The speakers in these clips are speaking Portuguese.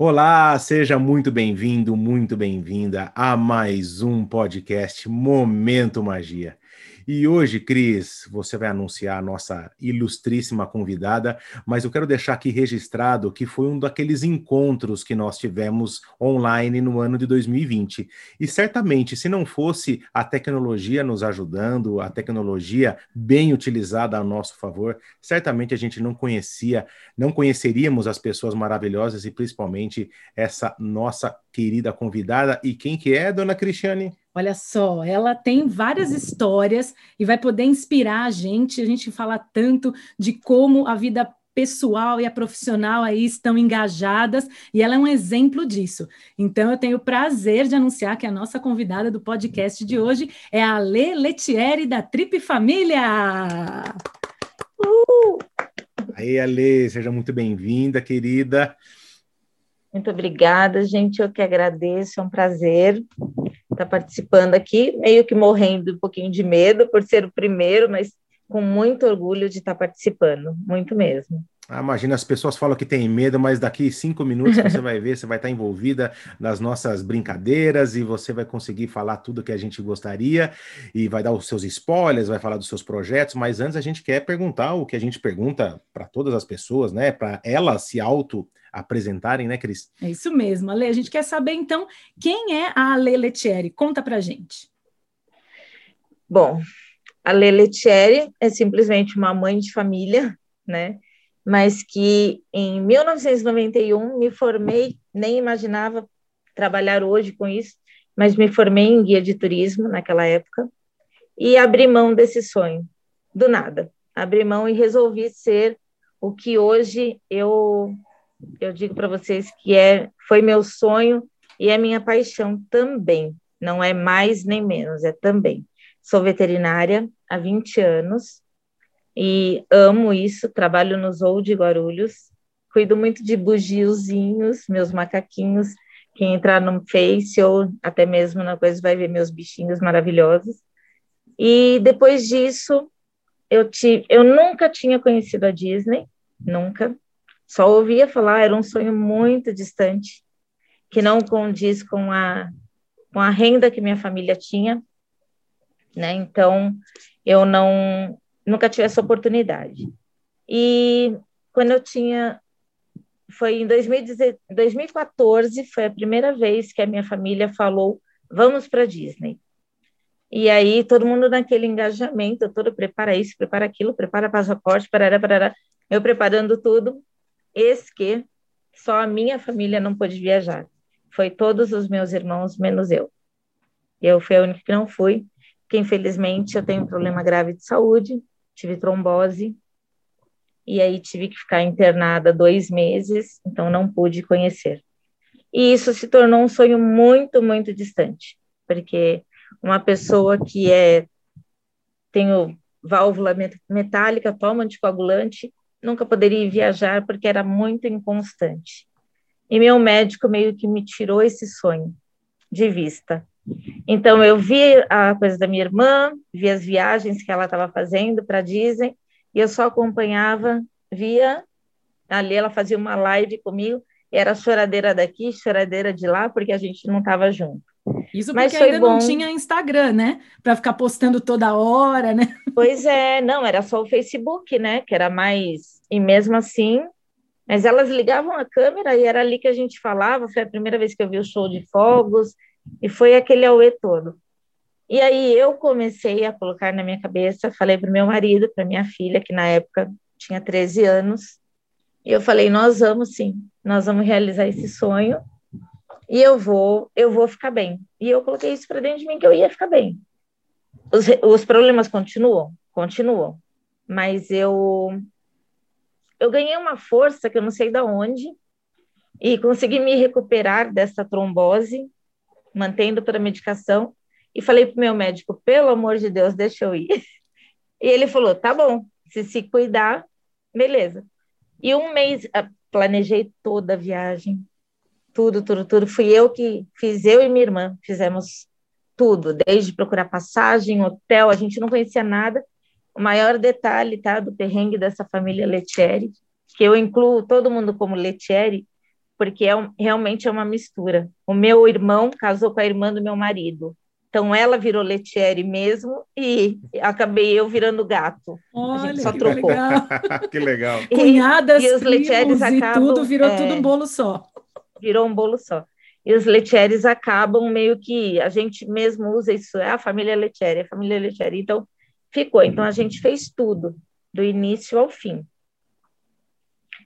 Olá, seja muito bem-vindo, muito bem-vinda a mais um podcast Momento Magia. E hoje, Cris, você vai anunciar a nossa ilustríssima convidada, mas eu quero deixar aqui registrado que foi um daqueles encontros que nós tivemos online no ano de 2020. E certamente, se não fosse a tecnologia nos ajudando, a tecnologia bem utilizada a nosso favor, certamente a gente não conhecia, não conheceríamos as pessoas maravilhosas e principalmente essa nossa querida convidada. E quem que é, dona Cristiane? Olha só, ela tem várias histórias e vai poder inspirar a gente. A gente fala tanto de como a vida pessoal e a profissional aí estão engajadas e ela é um exemplo disso. Então, eu tenho o prazer de anunciar que a nossa convidada do podcast de hoje é a Lê Letieri da Trip Família. Uh! Aí, Ale, seja muito bem-vinda, querida. Muito obrigada, gente. Eu que agradeço, é um prazer estar participando aqui, meio que morrendo um pouquinho de medo por ser o primeiro, mas com muito orgulho de estar participando, muito mesmo. Ah, imagina, as pessoas falam que tem medo, mas daqui cinco minutos você vai ver, você vai estar envolvida nas nossas brincadeiras e você vai conseguir falar tudo que a gente gostaria e vai dar os seus spoilers, vai falar dos seus projetos, mas antes a gente quer perguntar o que a gente pergunta para todas as pessoas, né? Para elas se auto apresentarem, né, Cris? É isso mesmo, Ale. A gente quer saber, então, quem é a Ale Letieri? Conta pra gente. Bom, a Ale Letieri é simplesmente uma mãe de família, né? Mas que em 1991 me formei, nem imaginava trabalhar hoje com isso, mas me formei em guia de turismo naquela época e abri mão desse sonho, do nada. Abri mão e resolvi ser o que hoje eu eu digo para vocês que é foi meu sonho e é minha paixão também. Não é mais nem menos, é também. Sou veterinária há 20 anos e amo isso. Trabalho no Zoo de Guarulhos, cuido muito de bugiozinhos, meus macaquinhos. Quem entrar no Face ou até mesmo na coisa vai ver meus bichinhos maravilhosos. E depois disso, eu, tive, eu nunca tinha conhecido a Disney, nunca. Só ouvia falar, era um sonho muito distante, que não condiz com a, com a renda que minha família tinha, né? Então, eu não nunca tive essa oportunidade. E quando eu tinha foi em 2014 foi a primeira vez que a minha família falou vamos para Disney. E aí todo mundo naquele engajamento, todo prepara isso, prepara aquilo, prepara passaporte, parará, parará, eu preparando tudo. Esse que só a minha família não pôde viajar. Foi todos os meus irmãos menos eu. Eu fui a única que não fui, porque infelizmente eu tenho um problema grave de saúde, tive trombose, e aí tive que ficar internada dois meses, então não pude conhecer. E isso se tornou um sonho muito, muito distante, porque uma pessoa que é tem válvula metálica, toma anticoagulante, nunca poderia viajar porque era muito inconstante. E meu médico meio que me tirou esse sonho de vista. Então, eu vi a coisa da minha irmã, vi as viagens que ela estava fazendo para Disney, e eu só acompanhava, via, ali ela fazia uma live comigo, era choradeira daqui, choradeira de lá, porque a gente não estava junto. Isso porque ainda bom. não tinha Instagram, né? Para ficar postando toda hora, né? Pois é, não, era só o Facebook, né? Que era mais. E mesmo assim, mas elas ligavam a câmera e era ali que a gente falava. Foi a primeira vez que eu vi o show de fogos, e foi aquele auê todo. E aí eu comecei a colocar na minha cabeça, falei para meu marido, para minha filha, que na época tinha 13 anos, e eu falei: "Nós vamos sim, nós vamos realizar esse sonho e eu vou, eu vou ficar bem". E eu coloquei isso para dentro de mim que eu ia ficar bem. Os, os problemas continuam, continuam, mas eu eu ganhei uma força que eu não sei de onde e consegui me recuperar dessa trombose mantendo para medicação, e falei para o meu médico, pelo amor de Deus, deixa eu ir. E ele falou, tá bom, se se cuidar, beleza. E um mês, ah, planejei toda a viagem, tudo, tudo, tudo. Fui eu que fiz, eu e minha irmã, fizemos tudo, desde procurar passagem, hotel, a gente não conhecia nada. O maior detalhe, tá, do perrengue dessa família Letieri, que eu incluo todo mundo como Letieri, porque é um, realmente é uma mistura. O meu irmão casou com a irmã do meu marido. Então ela virou Letieri mesmo e acabei eu virando gato. Olha, a gente só que trocou. Legal. que legal. E, Cunhadas, e os Letieres acabam, tudo virou é, tudo um bolo só. Virou um bolo só. E os Letieres acabam meio que a gente mesmo usa isso, é a família Letieri, a família Letieri. Então ficou. Então a gente fez tudo do início ao fim.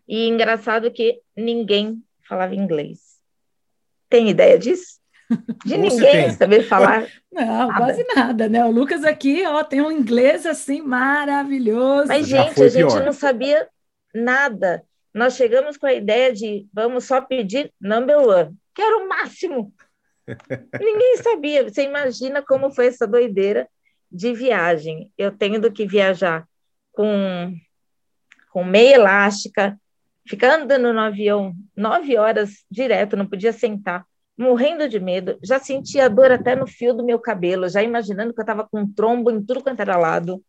E engraçado que ninguém falava inglês. Tem ideia disso? De ninguém saber falar. Não, nada. quase nada, né? O Lucas aqui, ó, tem um inglês assim maravilhoso. Mas, gente, a gente não sabia nada. Nós chegamos com a ideia de vamos só pedir number one, que era o máximo. Ninguém sabia. Você imagina como foi essa doideira de viagem. Eu tendo que viajar com, com meia elástica, ficar andando no avião nove horas direto, não podia sentar morrendo de medo, já sentia dor até no fio do meu cabelo, já imaginando que eu estava com trombo em tudo quanto era lado,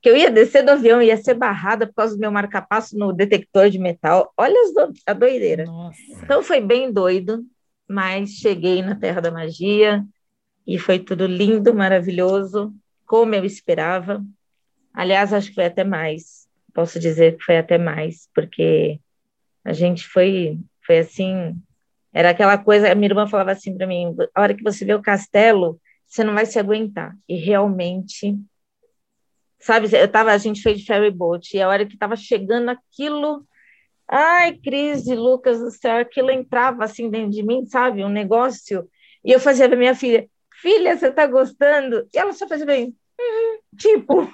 que eu ia descer do avião e ia ser barrada por causa do meu marcapasso no detector de metal. Olha do a doideira. Nossa. Então foi bem doido, mas cheguei na Terra da Magia e foi tudo lindo, maravilhoso, como eu esperava. Aliás, acho que foi até mais. Posso dizer que foi até mais, porque a gente foi, foi assim, era aquela coisa, a minha irmã falava assim para mim: a hora que você vê o castelo, você não vai se aguentar. E realmente, sabe, eu tava, a gente fez de ferry boat, e a hora que estava chegando aquilo, ai, Cris e Lucas do céu, aquilo entrava assim dentro de mim, sabe, um negócio. E eu fazia para minha filha: filha, você está gostando? E ela só fazia bem. Tipo,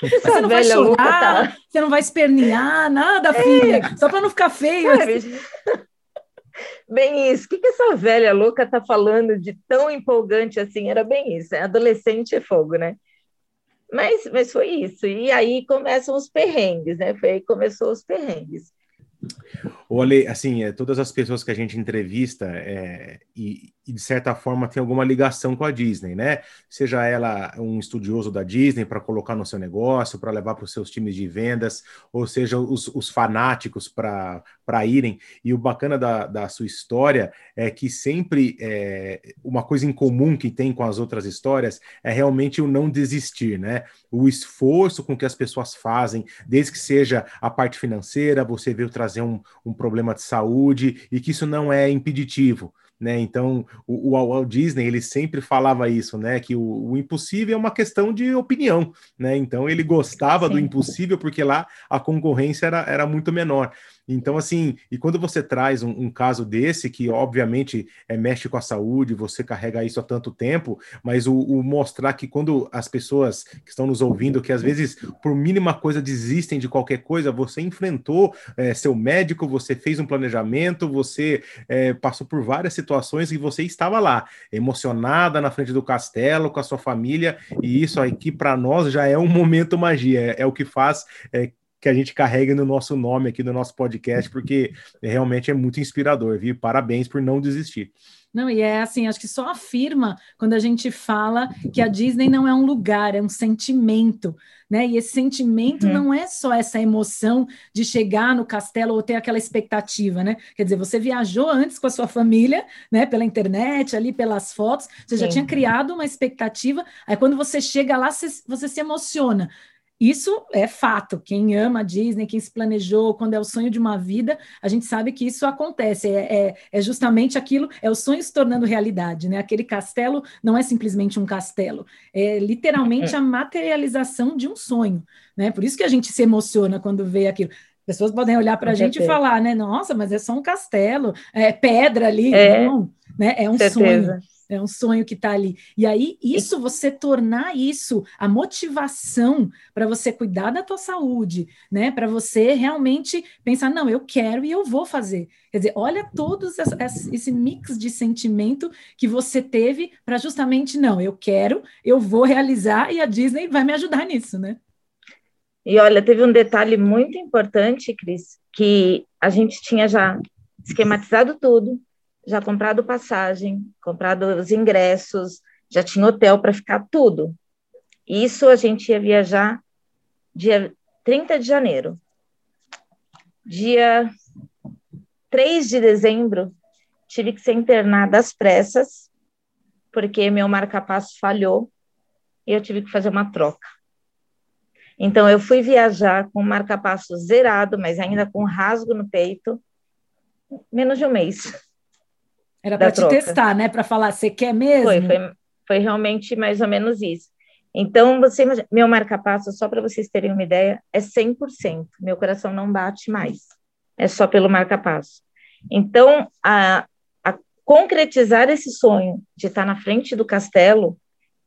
você não vai chorar, tá... você não vai espernear, nada, é. filha, só para não ficar feio. Assim. Bem isso. O que, que essa velha louca tá falando de tão empolgante assim? Era bem isso. É adolescente é fogo, né? Mas, mas foi isso. E aí começam os perrengues, né? Foi aí que começou os perrengues. Olha, assim, é, todas as pessoas que a gente entrevista é, e, e, de certa forma tem alguma ligação com a Disney, né? Seja ela um estudioso da Disney para colocar no seu negócio, para levar para os seus times de vendas, ou seja, os, os fanáticos para irem. E o bacana da, da sua história é que sempre é, uma coisa em comum que tem com as outras histórias é realmente o não desistir, né? O esforço com que as pessoas fazem, desde que seja a parte financeira, você veio trazer um, um problema de saúde e que isso não é impeditivo né? Então, o, o Walt Disney ele sempre falava isso, né? Que o, o, impossível é uma questão de opinião, né? Então ele gostava do impossível porque lá a concorrência era, era muito menor. Então, assim, e quando você traz um, um, caso desse, que obviamente é, mexe com a saúde, você carrega isso há tanto tempo, mas o, o, mostrar que quando as pessoas que estão nos ouvindo, que às vezes por mínima coisa desistem de qualquer coisa, você enfrentou é, seu médico, você fez um planejamento, você é, passou por várias situações e você estava lá, emocionada na frente do castelo, com a sua família, e isso aqui para nós já é um momento magia, é, é o que faz é, que a gente carrega no nosso nome aqui no nosso podcast, porque realmente é muito inspirador, viu? Parabéns por não desistir. Não, e é assim, acho que só afirma quando a gente fala que a Disney não é um lugar, é um sentimento, né? E esse sentimento uhum. não é só essa emoção de chegar no castelo ou ter aquela expectativa, né? Quer dizer, você viajou antes com a sua família, né? Pela internet, ali pelas fotos, você Sim. já tinha criado uma expectativa, aí quando você chega lá, você, você se emociona. Isso é fato. Quem ama a Disney, quem se planejou, quando é o sonho de uma vida, a gente sabe que isso acontece. É, é, é, justamente aquilo, é o sonho se tornando realidade, né? Aquele castelo não é simplesmente um castelo, é literalmente a materialização de um sonho, né? Por isso que a gente se emociona quando vê aquilo. Pessoas podem olhar para a gente e falar, né? Nossa, mas é só um castelo, é pedra ali, é, não, né? É um certeza. sonho é um sonho que está ali. E aí, isso, você tornar isso a motivação para você cuidar da tua saúde, né? Para você realmente pensar, não, eu quero e eu vou fazer. Quer dizer, olha todos esse mix de sentimento que você teve para justamente, não, eu quero, eu vou realizar e a Disney vai me ajudar nisso, né? E olha, teve um detalhe muito importante, Cris, que a gente tinha já esquematizado tudo, já comprado passagem, comprado os ingressos, já tinha hotel para ficar tudo. Isso a gente ia viajar dia 30 de janeiro. Dia 3 de dezembro, tive que ser internada às pressas, porque meu marca-passo falhou e eu tive que fazer uma troca. Então, eu fui viajar com marca-passo zerado, mas ainda com rasgo no peito, menos de um mês. Era para te testar, né? Para falar, você quer mesmo? Foi, foi, foi realmente mais ou menos isso. Então, você, meu marca-passo, só para vocês terem uma ideia, é 100%. Meu coração não bate mais. É só pelo marca-passo. Então, a, a concretizar esse sonho de estar na frente do castelo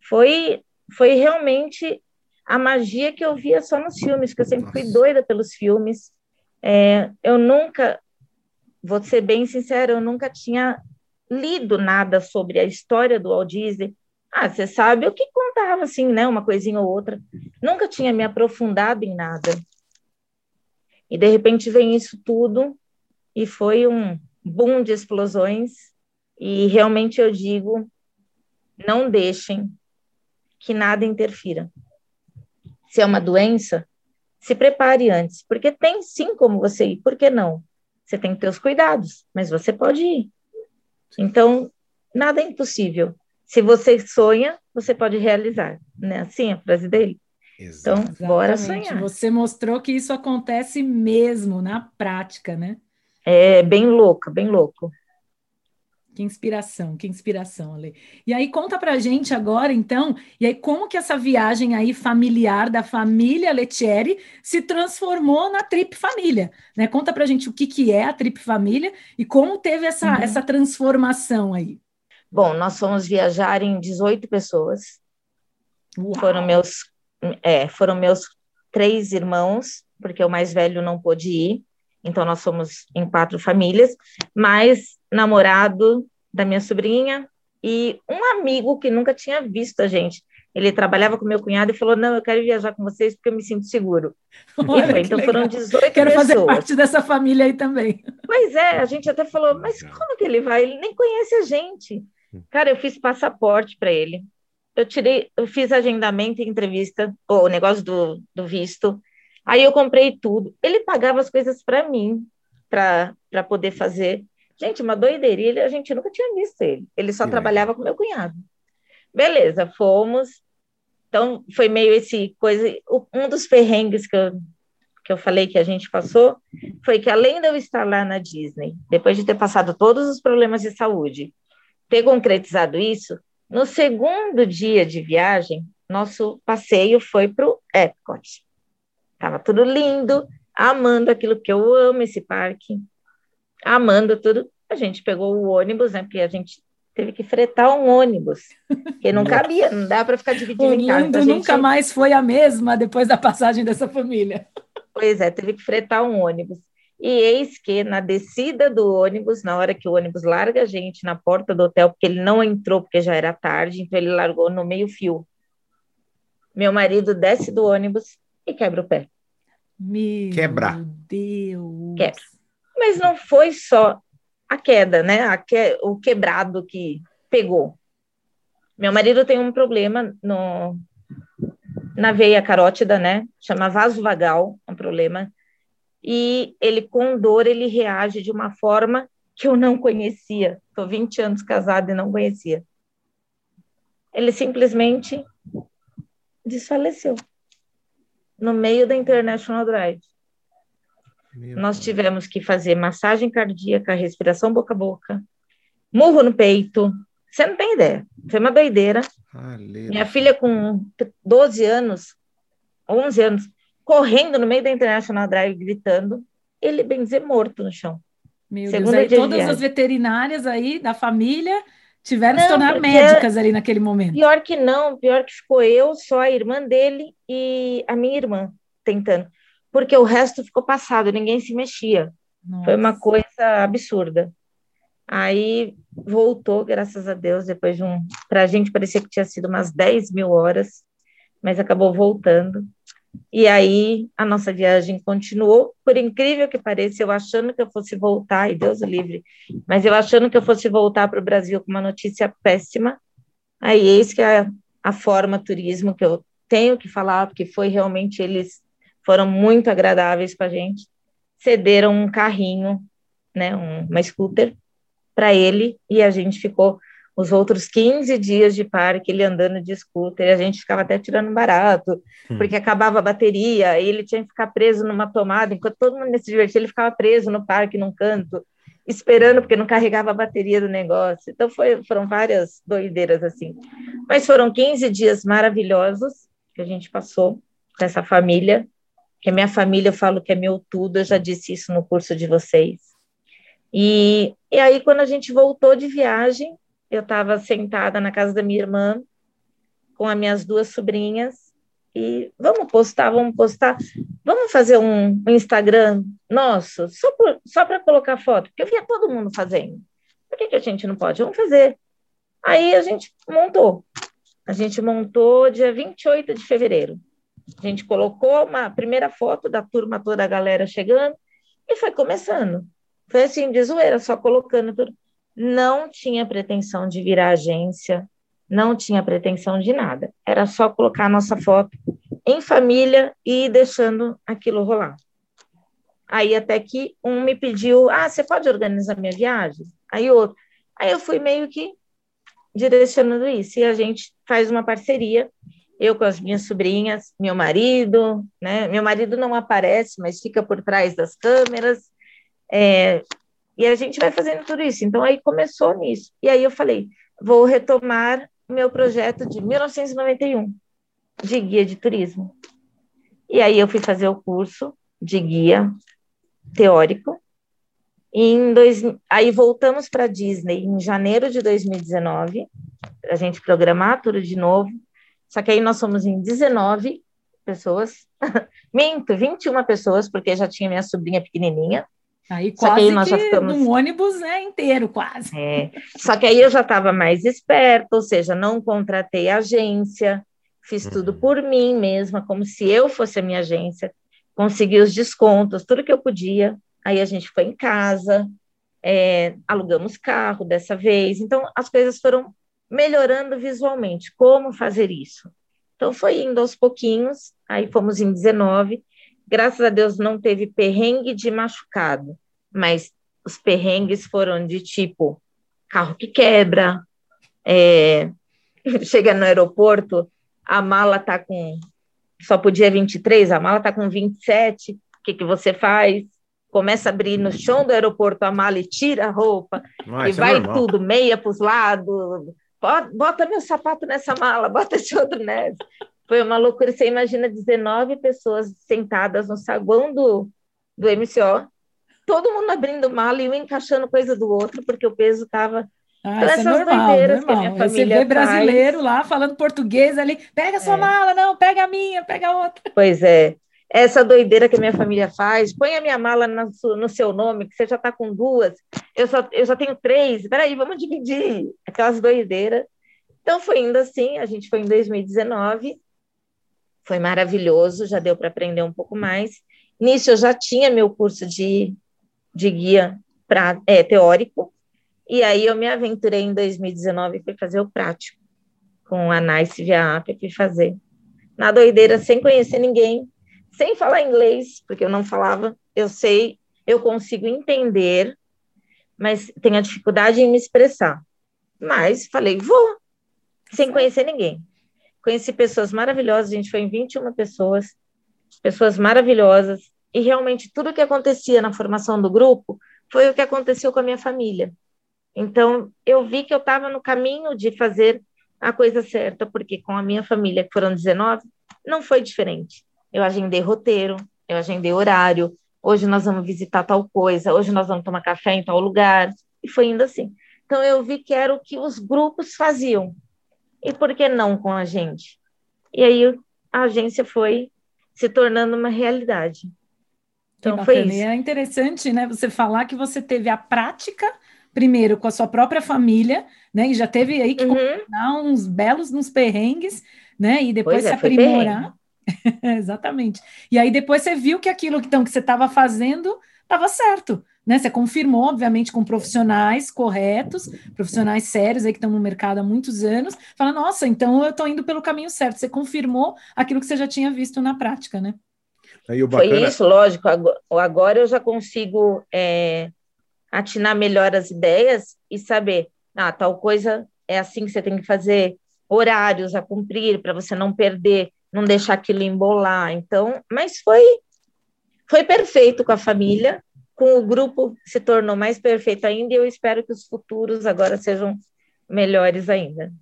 foi, foi realmente a magia que eu via só nos filmes, que eu sempre fui doida pelos filmes. É, eu nunca, vou ser bem sincera, eu nunca tinha lido nada sobre a história do Walt Disney. Ah, você sabe o que contava, assim, né? Uma coisinha ou outra. Nunca tinha me aprofundado em nada. E, de repente, vem isso tudo e foi um boom de explosões. E, realmente, eu digo, não deixem que nada interfira se é uma doença, se prepare antes, porque tem sim como você ir, por que não? Você tem que ter os cuidados, mas você pode ir. Então, nada é impossível. Se você sonha, você pode realizar, né? Assim é a frase dele. Então, Exatamente. bora sonhar. Você mostrou que isso acontece mesmo na prática, né? É bem louca, bem louco. Que inspiração, que inspiração, Ale. E aí conta pra gente agora, então, e aí como que essa viagem aí familiar da família Letieri se transformou na Trip Família, né? Conta pra gente o que que é a Trip Família e como teve essa, uhum. essa transformação aí. Bom, nós fomos viajar em 18 pessoas. Uau. Foram meus, é, foram meus três irmãos, porque o mais velho não pôde ir. Então nós fomos em quatro famílias, mas namorado da minha sobrinha e um amigo que nunca tinha visto a gente. Ele trabalhava com meu cunhado e falou: Não, eu quero viajar com vocês porque eu me sinto seguro. Olha, foi, então legal. foram 18 Quero pessoas. fazer parte dessa família aí também. Pois é, a gente até falou: Mas como que ele vai? Ele nem conhece a gente. Cara, eu fiz passaporte para ele. Eu tirei, eu fiz agendamento e entrevista, o negócio do, do visto. Aí eu comprei tudo. Ele pagava as coisas para mim, para poder fazer. Gente, uma doideirinha, a gente nunca tinha visto ele. Ele só trabalhava com meu cunhado. Beleza, fomos. Então, foi meio esse coisa. Um dos perrengues que eu, que eu falei que a gente passou foi que, além de eu estar lá na Disney, depois de ter passado todos os problemas de saúde, ter concretizado isso, no segundo dia de viagem, nosso passeio foi para o Epcot. Estava tudo lindo, amando aquilo que eu amo, esse parque amando tudo, a gente pegou o ônibus, né? Porque a gente teve que fretar um ônibus, que não cabia, não dá para ficar dividindo o em casa. O mundo gente... nunca mais foi a mesma depois da passagem dessa família. Pois é, teve que fretar um ônibus. E eis que na descida do ônibus, na hora que o ônibus larga a gente na porta do hotel, porque ele não entrou porque já era tarde, então ele largou no meio fio. Meu marido desce do ônibus e quebra o pé. Meu Quebra. Deus. Quebra. Mas não foi só a queda, né? A que, o quebrado que pegou. Meu marido tem um problema no, na veia carótida, né? Chama vaso vagal, um problema. E ele, com dor, ele reage de uma forma que eu não conhecia. Estou 20 anos casada e não conhecia. Ele simplesmente desfaleceu no meio da International Drive. Meu Nós tivemos que fazer massagem cardíaca, respiração boca a boca, murro no peito. Você não tem ideia. Foi uma doideira. Minha filha, com 12 anos, 11 anos, correndo no meio da International Drive, gritando. Ele, bem dizer, morto no chão. Meu Segunda Deus, aí todas as veterinárias aí da família tiveram que se tornar médicas ali naquele momento. Pior que não, pior que ficou eu, só a irmã dele e a minha irmã tentando porque o resto ficou passado, ninguém se mexia. Nossa. Foi uma coisa absurda. Aí voltou, graças a Deus, depois de um. Para a gente parecia que tinha sido umas 10 mil horas, mas acabou voltando. E aí a nossa viagem continuou, por incrível que pareça, eu achando que eu fosse voltar, e Deus o livre, mas eu achando que eu fosse voltar para o Brasil com uma notícia péssima. Aí eis que a, a forma turismo que eu tenho que falar, porque foi realmente eles foram muito agradáveis com a gente, cederam um carrinho né, um, uma scooter para ele e a gente ficou os outros 15 dias de parque, ele andando de scooter, a gente ficava até tirando barato, hum. porque acabava a bateria, e ele tinha que ficar preso numa tomada, enquanto todo mundo se divertia, ele ficava preso no parque, num canto, esperando, porque não carregava a bateria do negócio. Então, foi, foram várias doideiras assim. Mas foram 15 dias maravilhosos que a gente passou com essa família, que a minha família, eu falo que é meu tudo, eu já disse isso no curso de vocês. E, e aí, quando a gente voltou de viagem, eu estava sentada na casa da minha irmã, com as minhas duas sobrinhas, e vamos postar, vamos postar, vamos fazer um, Instagram nosso, só, só para colocar foto, porque eu via todo mundo fazendo. Por que, que a gente não pode? Vamos fazer. Aí a gente montou. A gente montou dia 28 de fevereiro. A gente colocou uma primeira foto da turma toda, a galera chegando, e foi começando. Foi assim, de zoeira, só colocando tudo não tinha pretensão de virar agência, não tinha pretensão de nada. Era só colocar a nossa foto em família e ir deixando aquilo rolar. Aí até que um me pediu, ah, você pode organizar minha viagem? Aí outro. Aí eu fui meio que direcionando isso. E a gente faz uma parceria, eu com as minhas sobrinhas, meu marido, né? Meu marido não aparece, mas fica por trás das câmeras. É, e a gente vai fazendo tudo isso. Então, aí começou nisso. E aí eu falei, vou retomar meu projeto de 1991, de guia de turismo. E aí eu fui fazer o curso de guia teórico. Em dois, aí voltamos para Disney em janeiro de 2019, para a gente programar tudo de novo. Só que aí nós somos em 19 pessoas, minto, 21 pessoas, porque já tinha minha sobrinha pequenininha. Aí quase que, nós que ficamos... num ônibus né, inteiro, quase. É. Só que aí eu já estava mais esperta, ou seja, não contratei agência, fiz uhum. tudo por mim mesma, como se eu fosse a minha agência, consegui os descontos, tudo que eu podia. Aí a gente foi em casa, é, alugamos carro dessa vez. Então, as coisas foram melhorando visualmente. Como fazer isso? Então, foi indo aos pouquinhos, aí fomos em 19, Graças a Deus não teve perrengue de machucado, mas os perrengues foram de tipo carro que quebra, é, chega no aeroporto, a mala tá com só podia 23, a mala tá com 27, o que, que você faz? Começa a abrir no chão do aeroporto a mala e tira a roupa, e é vai é tudo, meia para os lados, bota meu sapato nessa mala, bota esse outro nessa. Foi uma loucura. Você imagina 19 pessoas sentadas no saguão do, do MCO, todo mundo abrindo mala e um encaixando coisa do outro, porque o peso estava. Ah, então, essas é normal, doideiras normal. que a minha família Você vê brasileiro faz. lá falando português ali, pega sua é. mala, não, pega a minha, pega a outra. Pois é, essa doideira que a minha família faz, põe a minha mala no, no seu nome, que você já está com duas, eu só, eu só tenho três, peraí, vamos dividir, aquelas doideiras. Então foi indo assim, a gente foi em 2019, foi maravilhoso, já deu para aprender um pouco mais. Nisso eu já tinha meu curso de, de guia pra, é, teórico, e aí eu me aventurei em 2019 e fui fazer o prático com a Nice via app, fui fazer. Na doideira, sem conhecer ninguém, sem falar inglês, porque eu não falava, eu sei, eu consigo entender, mas tenho a dificuldade em me expressar. Mas falei, vou, sem conhecer ninguém. Conheci pessoas maravilhosas, a gente foi em 21 pessoas, pessoas maravilhosas, e realmente tudo o que acontecia na formação do grupo foi o que aconteceu com a minha família. Então, eu vi que eu estava no caminho de fazer a coisa certa, porque com a minha família, que foram 19, não foi diferente. Eu agendei roteiro, eu agendei horário, hoje nós vamos visitar tal coisa, hoje nós vamos tomar café em tal lugar, e foi indo assim. Então, eu vi que era o que os grupos faziam, e por que não com a gente? E aí a agência foi se tornando uma realidade. Então foi isso. é interessante, né, você falar que você teve a prática primeiro com a sua própria família, né, e já teve aí que uhum. uns belos nos perrengues, né, e depois pois se é, aprimorar. Exatamente. E aí depois você viu que aquilo então, que você estava fazendo estava certo né? Você confirmou, obviamente, com profissionais corretos, profissionais sérios aí que estão no mercado há muitos anos, fala, nossa, então eu estou indo pelo caminho certo. Você confirmou aquilo que você já tinha visto na prática, né? Aí, bacana... Foi isso, lógico. Agora eu já consigo é, atinar melhor as ideias e saber, ah, tal coisa é assim que você tem que fazer, horários a cumprir para você não perder, não deixar aquilo embolar. Então, mas foi foi perfeito com a família, com o grupo se tornou mais perfeito ainda e eu espero que os futuros agora sejam melhores ainda.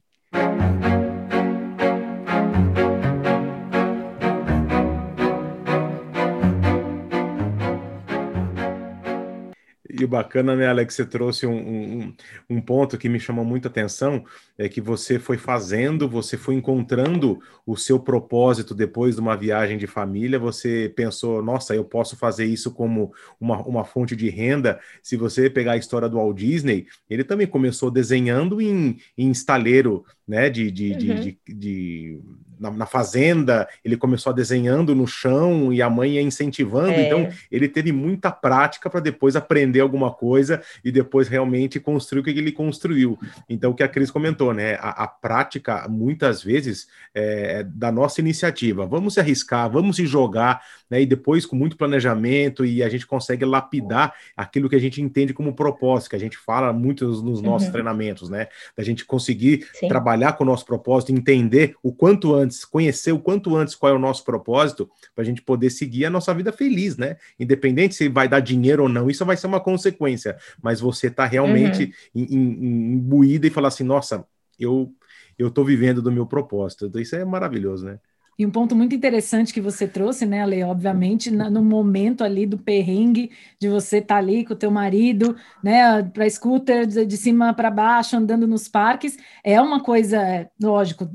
E bacana, né, Alex, você trouxe um, um, um, ponto que me chamou muita atenção, é que você foi fazendo, você foi encontrando o seu propósito depois de uma viagem de família, você pensou, nossa, eu posso fazer isso como uma, uma fonte de renda. Se você pegar a história do Walt Disney, ele também começou desenhando em, em estaleiro, né, de, de, uhum. de, de, de na, na, fazenda, ele começou desenhando no chão e a mãe ia incentivando. É. Então, ele teve muita prática para depois aprender alguma coisa e depois realmente construir o que ele construiu. Então, o que a Cris comentou, né? A, a prática, muitas vezes, é, é da nossa iniciativa. Vamos se arriscar, vamos se jogar, né? E depois, com muito planejamento, e a gente consegue lapidar aquilo que a gente entende como propósito, que a gente fala muito nos, nos nossos uhum. treinamentos, né? Da gente conseguir Sim. trabalhar com o nosso propósito, entender o quanto antes antes, conhecer o quanto antes qual é o nosso propósito, para a gente poder seguir a nossa vida feliz, né? Independente se vai dar dinheiro ou não, isso vai ser uma consequência, mas você está realmente uhum. imbuída e falar assim, nossa, eu eu estou vivendo do meu propósito. Então, isso é maravilhoso, né? E um ponto muito interessante que você trouxe, né, Ale, obviamente, no momento ali do perrengue, de você estar tá ali com o teu marido, né, para scooter de, de cima para baixo, andando nos parques, é uma coisa, lógico,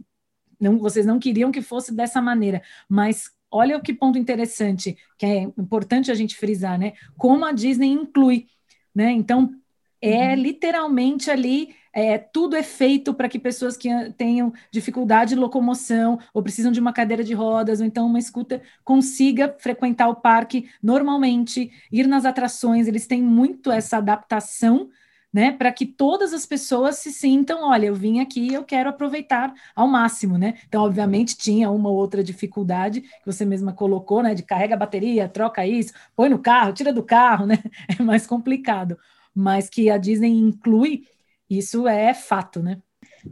não, vocês não queriam que fosse dessa maneira, mas olha o que ponto interessante, que é importante a gente frisar, né? Como a Disney inclui, né? Então, é uhum. literalmente ali, é, tudo é feito para que pessoas que tenham dificuldade de locomoção, ou precisam de uma cadeira de rodas, ou então uma escuta, consiga frequentar o parque normalmente, ir nas atrações, eles têm muito essa adaptação né, para que todas as pessoas se sintam, olha, eu vim aqui, eu quero aproveitar ao máximo, né? Então, obviamente, tinha uma ou outra dificuldade que você mesma colocou, né, de carrega a bateria, troca isso, põe no carro, tira do carro, né? É mais complicado, mas que a Disney inclui, isso é fato, né?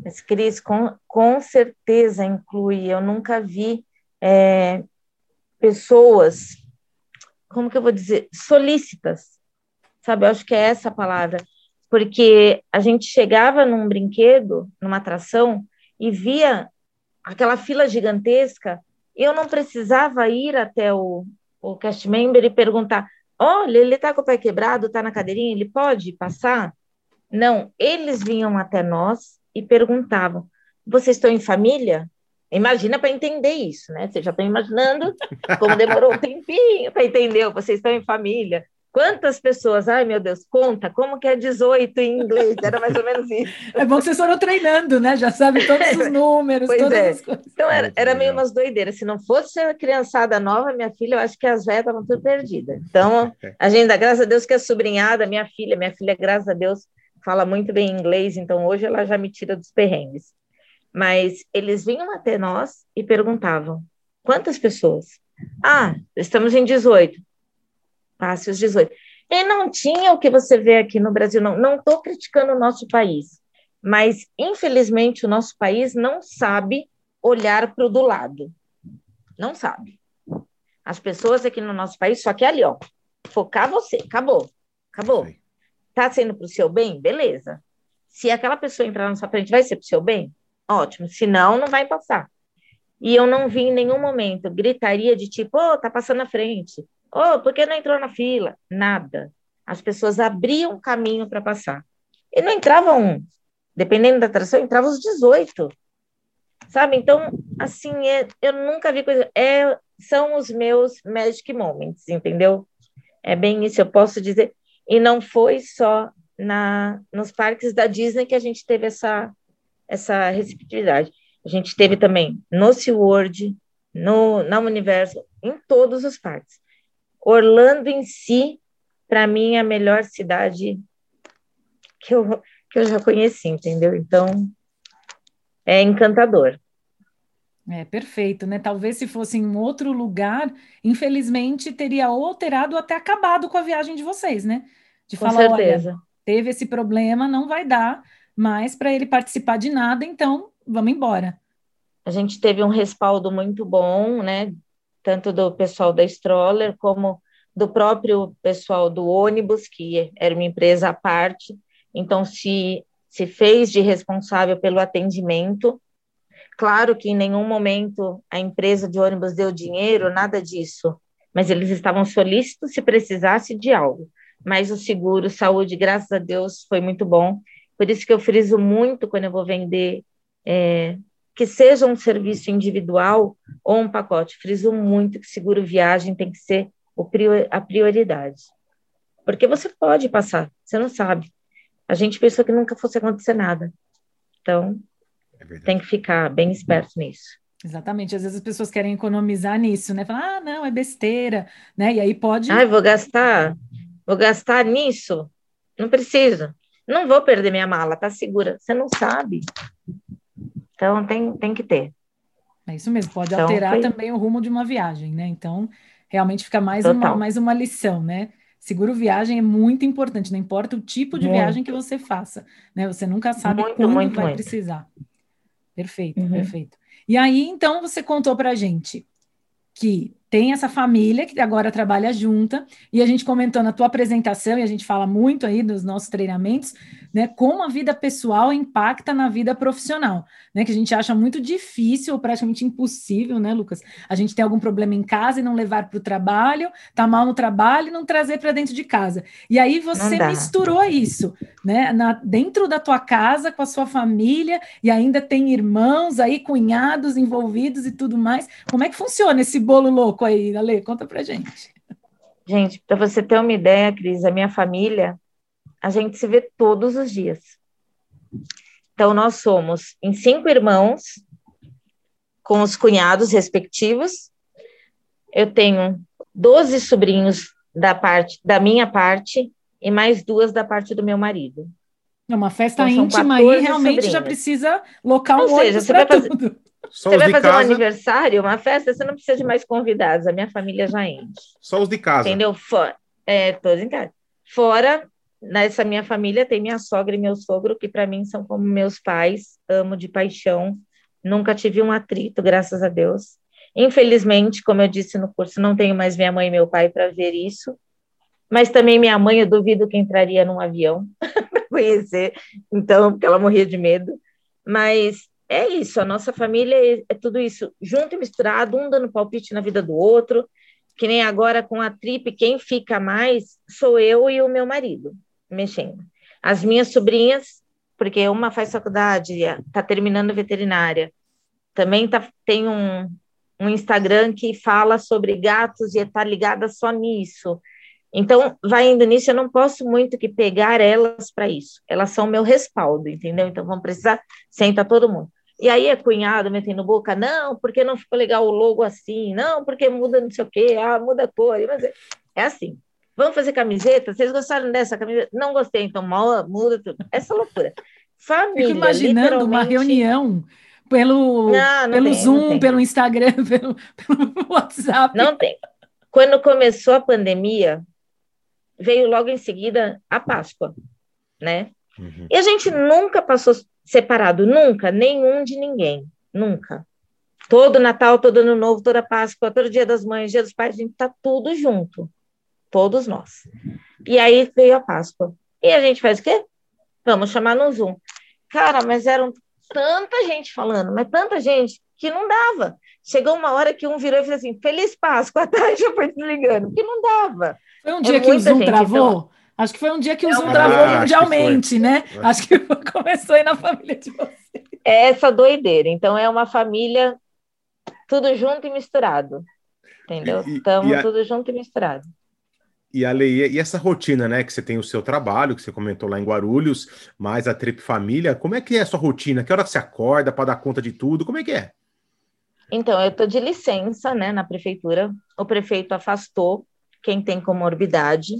Mas, Cris, com, com certeza inclui. Eu nunca vi é, pessoas, como que eu vou dizer, solícitas, sabe? Eu acho que é essa a palavra porque a gente chegava num brinquedo, numa atração, e via aquela fila gigantesca, eu não precisava ir até o, o cast member e perguntar: olha, ele está com o pé quebrado, está na cadeirinha, ele pode passar? Não, eles vinham até nós e perguntavam: vocês estão em família? Imagina para entender isso, né? Você já está imaginando como demorou um tempinho para entender, vocês estão em família. Quantas pessoas? Ai, meu Deus, conta, como que é 18 em inglês? Era mais ou menos isso. É bom que vocês foram treinando, né? Já sabe todos os números, pois todas é. as coisas. Então, era, era meio umas doideiras. Se não fosse a criançada nova, minha filha, eu acho que as velhas estavam tudo perdidas. Então, a gente graças a Deus que é sobrinhada, minha filha, minha filha, graças a Deus, fala muito bem inglês, então hoje ela já me tira dos perrengues. Mas eles vinham até nós e perguntavam, quantas pessoas? Ah, estamos em 18 passe os 18. E não tinha o que você vê aqui no Brasil, não. Não estou criticando o nosso país, mas infelizmente o nosso país não sabe olhar para o do lado. Não sabe. As pessoas aqui no nosso país só quer ali, ó, focar você, acabou, acabou. Tá sendo para o seu bem? Beleza. Se aquela pessoa entrar na sua frente, vai ser para o seu bem? Ótimo. Se não, não vai passar. E eu não vi em nenhum momento gritaria de tipo, oh, tá passando na frente. Oh, por que não entrou na fila? Nada. As pessoas abriam caminho para passar. E não entrava um. Dependendo da atração, entrava os 18. Sabe? Então, assim, é, eu nunca vi coisa. É, são os meus magic moments, entendeu? É bem isso, eu posso dizer. E não foi só na, nos parques da Disney que a gente teve essa, essa receptividade. A gente teve também no SeaWorld, no, na Universo, em todos os parques. Orlando em si, para mim, é a melhor cidade que eu, que eu já conheci, entendeu? Então, é encantador. É perfeito, né? Talvez se fosse em um outro lugar, infelizmente teria alterado até acabado com a viagem de vocês, né? de Com falar, certeza. olha, teve esse problema, não vai dar mais para ele participar de nada, então vamos embora. A gente teve um respaldo muito bom, né? Tanto do pessoal da Stroller como do próprio pessoal do ônibus, que era uma empresa à parte. Então, se, se fez de responsável pelo atendimento. Claro que em nenhum momento a empresa de ônibus deu dinheiro, nada disso, mas eles estavam solícitos se precisasse de algo. Mas o seguro saúde, graças a Deus, foi muito bom. Por isso que eu friso muito quando eu vou vender, é, que seja um serviço individual ou um pacote. Friso muito que seguro viagem tem que ser a prioridade. Porque você pode passar, você não sabe. A gente pensou que nunca fosse acontecer nada. Então, é tem que ficar bem esperto nisso. Exatamente. Às vezes as pessoas querem economizar nisso, né? Falar, ah, não, é besteira, né? E aí pode. Ah, vou gastar, vou gastar nisso. Não preciso. Não vou perder minha mala, tá segura. Você não sabe. Então tem, tem que ter. É isso mesmo, pode então, alterar foi... também o rumo de uma viagem, né? Então, realmente fica mais uma, mais uma lição, né? Seguro viagem é muito importante, não importa o tipo de muito. viagem que você faça, né? Você nunca sabe muito, quando muito, vai precisar. Perfeito, uhum. perfeito. E aí, então, você contou para gente que tem essa família que agora trabalha junta, e a gente comentou na tua apresentação, e a gente fala muito aí dos nossos treinamentos, né, como a vida pessoal impacta na vida profissional, né, que a gente acha muito difícil ou praticamente impossível, né, Lucas, a gente ter algum problema em casa e não levar para o trabalho, tá mal no trabalho e não trazer para dentro de casa. E aí você misturou isso, né, na, dentro da tua casa com a sua família e ainda tem irmãos aí, cunhados envolvidos e tudo mais. Como é que funciona esse bolo louco? Aí, Ale? Conta pra gente. Gente, para você ter uma ideia, Cris, a minha família, a gente se vê todos os dias. Então, nós somos em cinco irmãos, com os cunhados respectivos. Eu tenho 12 sobrinhos da parte da minha parte e mais duas da parte do meu marido. É uma festa então, íntima aí, realmente sobrinhos. já precisa local um Ou seja, você vai fazer, tudo. Só você vai fazer casa... um aniversário, uma festa, você não precisa de mais convidados. A minha família já enche. Só os de casa. Entendeu? Fora, é, todos em casa. Fora, nessa minha família, tem minha sogra e meu sogro, que para mim são como meus pais. Amo de paixão. Nunca tive um atrito, graças a Deus. Infelizmente, como eu disse no curso, não tenho mais minha mãe e meu pai para ver isso. Mas também minha mãe, eu duvido que entraria num avião para conhecer. Então, porque ela morria de medo. Mas é isso, a nossa família é, é, tudo isso, junto e misturado, um dando palpite na vida do outro, que nem agora com a trip, quem fica mais sou eu e o meu marido, mexendo. As minhas sobrinhas, porque uma faz faculdade, está terminando veterinária, também tá, tem um, um Instagram que fala sobre gatos e está ligada só nisso. Então, vai indo nisso, eu não posso muito que pegar elas para isso. Elas são meu respaldo, entendeu? Então, vamos precisar, senta todo mundo. E aí é cunhado metendo boca, não, porque não ficou legal o logo assim, não, porque muda não sei o quê, ah, muda a cor. Mas é, é assim. Vamos fazer camiseta? Vocês gostaram dessa camiseta? Não gostei, então muda tudo. Essa loucura. Família, Fico imaginando uma reunião pelo, não, não pelo tem, Zoom, pelo Instagram, pelo, pelo WhatsApp. Não tem. Quando começou a pandemia, veio logo em seguida a Páscoa, né? Uhum. E a gente nunca passou separado, nunca, nenhum de ninguém, nunca. Todo Natal, todo Ano Novo, toda Páscoa, todo Dia das Mães, Dia dos Pais, a gente tá tudo junto, todos nós. E aí veio a Páscoa. E a gente faz o quê? Vamos chamar no Zoom. Cara, mas eram tanta gente falando, mas tanta gente que não dava. Chegou uma hora que um virou e falou assim: Feliz Páscoa, tá? Já foi desligando, porque não dava. Foi um dia é que o Zoom gente, travou? Então... Acho que foi um dia que o Zoom travou ah, mundialmente, né? Acho que começou aí na família de vocês. É essa doideira. Então, é uma família tudo junto e misturado. Entendeu? Estamos tudo junto e misturado. E a Leia, e essa rotina, né? Que você tem o seu trabalho, que você comentou lá em Guarulhos, mais a Trip Família, como é que é a sua rotina? Que hora que você acorda para dar conta de tudo? Como é que é? Então, eu estou de licença, né, na prefeitura. O prefeito afastou quem tem comorbidade,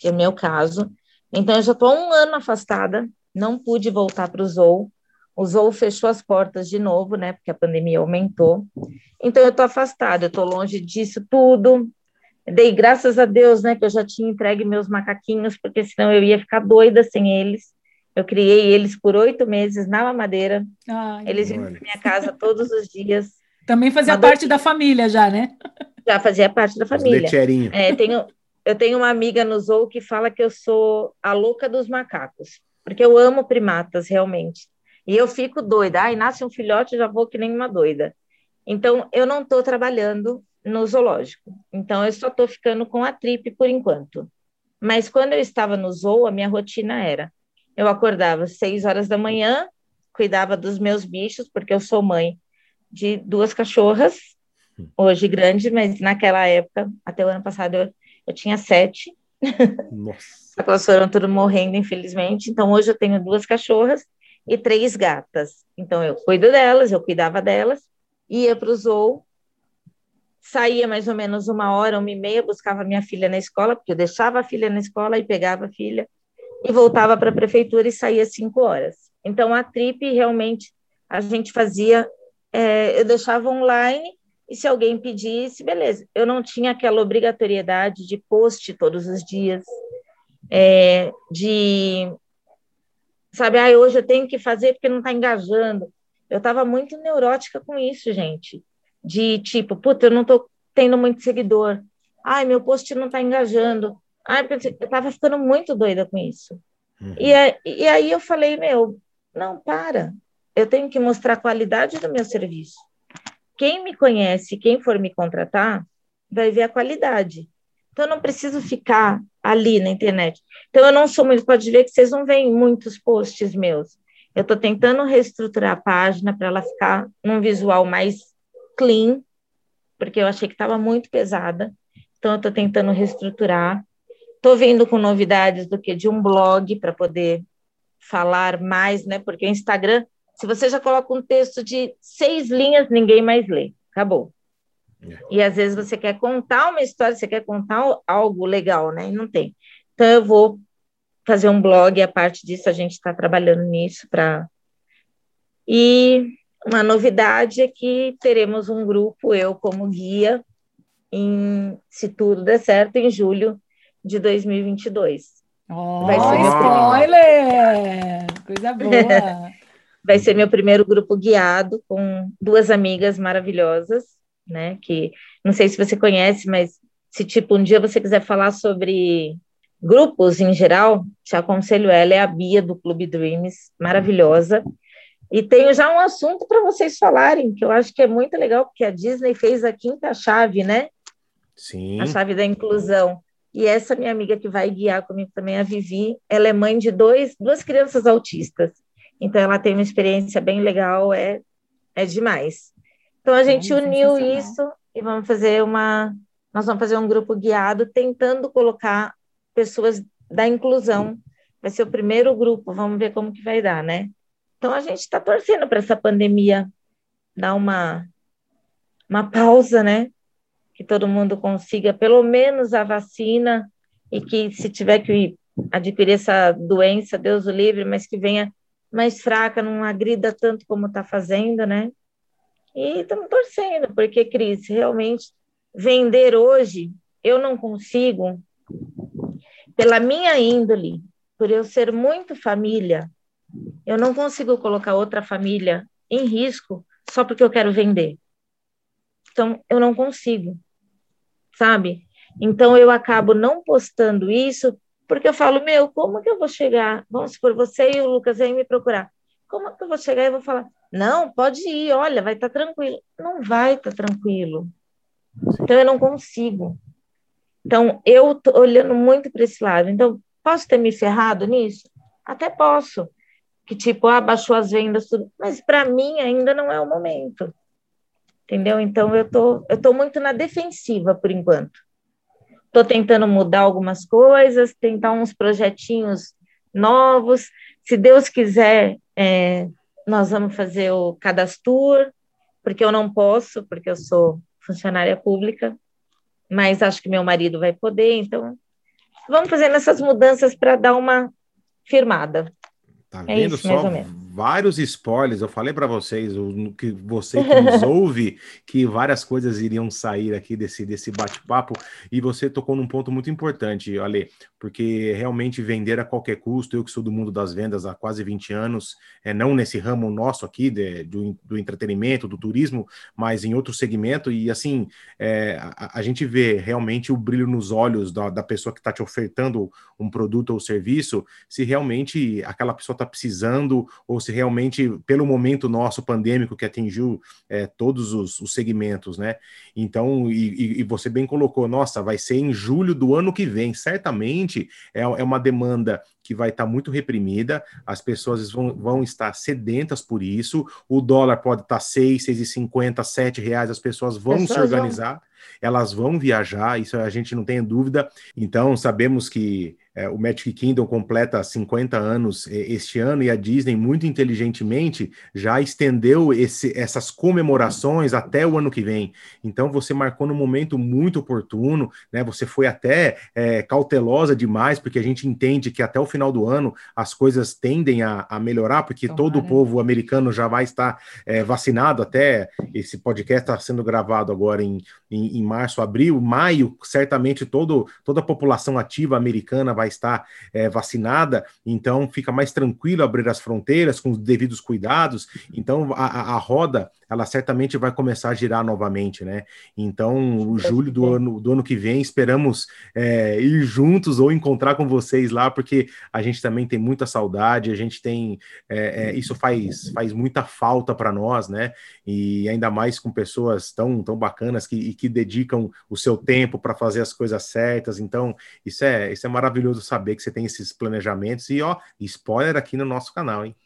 que é o meu caso. Então, eu já estou um ano afastada, não pude voltar para o Zou. O Zou fechou as portas de novo, né, porque a pandemia aumentou. Então, eu estou afastada, eu estou longe disso tudo. Dei graças a Deus, né, que eu já tinha entregue meus macaquinhos, porque senão eu ia ficar doida sem eles. Eu criei eles por oito meses na mamadeira. Ai, eles iam para minha casa todos os dias. Também fazia parte da família já, né? Já fazia parte da família. É, tenho, eu tenho uma amiga no Zou que fala que eu sou a louca dos macacos, porque eu amo primatas, realmente. E eu fico doida. Ai, nasce um filhote, já vou que nem uma doida. Então, eu não estou trabalhando no zoológico. Então, eu só estou ficando com a trip por enquanto. Mas quando eu estava no zoo, a minha rotina era: eu acordava às seis horas da manhã, cuidava dos meus bichos, porque eu sou mãe de duas cachorras, hoje grande, mas naquela época, até o ano passado, eu, eu tinha sete. Nossa. Elas foram tudo morrendo, infelizmente. Então, hoje eu tenho duas cachorras e três gatas. Então, eu cuido delas, eu cuidava delas, ia para o zoo, saía mais ou menos uma hora, uma e meia, buscava minha filha na escola, porque eu deixava a filha na escola e pegava a filha, e voltava para a prefeitura e saía cinco horas. Então, a trip realmente a gente fazia é, eu deixava online e se alguém pedisse, beleza. Eu não tinha aquela obrigatoriedade de post todos os dias, é, de, sabe, ah, hoje eu tenho que fazer porque não está engajando. Eu estava muito neurótica com isso, gente. De tipo, puta, eu não estou tendo muito seguidor. Ai, meu post não está engajando. Ai, eu estava ficando muito doida com isso. Uhum. E, e aí eu falei, meu, não, para eu tenho que mostrar a qualidade do meu serviço. Quem me conhece, quem for me contratar, vai ver a qualidade. Então, eu não preciso ficar ali na internet. Então, eu não sou muito, pode ver que vocês não veem muitos posts meus. Eu estou tentando reestruturar a página para ela ficar num visual mais clean, porque eu achei que estava muito pesada. Então, eu estou tentando reestruturar. Estou vindo com novidades do que de um blog para poder falar mais, né? Porque o Instagram se você já coloca um texto de seis linhas, ninguém mais lê. Acabou. É. E às vezes você quer contar uma história, você quer contar algo legal, né? E não tem. Então eu vou fazer um blog, e a parte disso a gente está trabalhando nisso para. E uma novidade é que teremos um grupo, eu como guia, em, se tudo der certo, em julho de 2022. Oh, Vai ser spoiler! Coisa boa! Vai ser meu primeiro grupo guiado com duas amigas maravilhosas, né? Que não sei se você conhece, mas se tipo um dia você quiser falar sobre grupos em geral, te aconselho ela, é a Bia do Clube Dreams, maravilhosa. E tenho já um assunto para vocês falarem, que eu acho que é muito legal, porque a Disney fez a quinta chave, né? Sim. A chave da inclusão. E essa minha amiga que vai guiar comigo também, a Vivi, ela é mãe de dois, duas crianças autistas. Então, ela tem uma experiência bem legal, é, é demais. Então, a gente é, uniu isso e vamos fazer uma. Nós vamos fazer um grupo guiado tentando colocar pessoas da inclusão. Vai ser o primeiro grupo, vamos ver como que vai dar, né? Então, a gente está torcendo para essa pandemia dar uma, uma pausa, né? Que todo mundo consiga pelo menos a vacina e que se tiver que adquirir essa doença, Deus o livre, mas que venha mais fraca, não agrida tanto como está fazendo, né? E estamos torcendo, porque, Cris, realmente, vender hoje, eu não consigo, pela minha índole, por eu ser muito família, eu não consigo colocar outra família em risco só porque eu quero vender. Então, eu não consigo, sabe? Então, eu acabo não postando isso porque eu falo, meu, como que eu vou chegar? Vamos supor, você e o Lucas vêm me procurar. Como que eu vou chegar e vou falar, não, pode ir, olha, vai estar tá tranquilo. Não vai estar tá tranquilo. Então, eu não consigo. Então, eu estou olhando muito para esse lado. Então, posso ter me ferrado nisso? Até posso. Que tipo, ah, baixou as vendas, tudo. Mas para mim ainda não é o momento. Entendeu? Então, eu tô, eu tô muito na defensiva por enquanto. Estou tentando mudar algumas coisas, tentar uns projetinhos novos. Se Deus quiser, é, nós vamos fazer o cadastro, porque eu não posso, porque eu sou funcionária pública, mas acho que meu marido vai poder, então vamos fazendo essas mudanças para dar uma firmada. Tá é isso, só? Vários spoilers. Eu falei para vocês, o que você que nos ouve, que várias coisas iriam sair aqui desse, desse bate-papo. E você tocou num ponto muito importante, Ale, porque realmente vender a qualquer custo, eu que sou do mundo das vendas há quase 20 anos, é, não nesse ramo nosso aqui de, do, do entretenimento, do turismo, mas em outro segmento, e assim, é, a, a, gente vê realmente o brilho nos olhos da, da pessoa que está te ofertando um produto ou serviço, se realmente aquela pessoa está precisando, ou se realmente, pelo momento nosso pandêmico que atingiu é, todos os, os, segmentos, né? Então, e, e, você bem colocou, nossa, vai ser em julho do ano que vem, certamente é, é uma demanda que vai estar tá muito reprimida, as pessoas vão, vão estar sedentas por isso, o dólar pode estar tá 6, 6,50, 7 reais, as pessoas vão pessoas se organizar. Vão elas vão viajar, isso a gente não tem dúvida. Então, sabemos que é, o Magic Kingdom completa 50 anos este ano e a Disney, muito inteligentemente, já estendeu esse, essas comemorações até o ano que vem. Então, você marcou num momento muito oportuno, né? Você foi até é, cautelosa demais, porque a gente entende que até o final do ano as coisas tendem a, a melhorar, porque Tomara. todo o povo americano já vai estar é, vacinado. Até esse podcast está sendo gravado agora em, em, em março, abril, maio, certamente todo, toda a população ativa americana vai estar é, vacinada, então fica mais tranquilo abrir as fronteiras com os devidos cuidados. Então a, a roda ela certamente vai começar a girar novamente, né? Então, o julho do ano, do ano que vem, esperamos é, ir juntos ou encontrar com vocês lá, porque a gente também tem muita saudade, a gente tem. É, é, isso faz, faz muita falta para nós, né? E ainda mais com pessoas tão, tão bacanas que, que dedicam o seu tempo para fazer as coisas certas. Então, isso é, isso é maravilhoso saber que você tem esses planejamentos. E, ó, spoiler aqui no nosso canal, hein?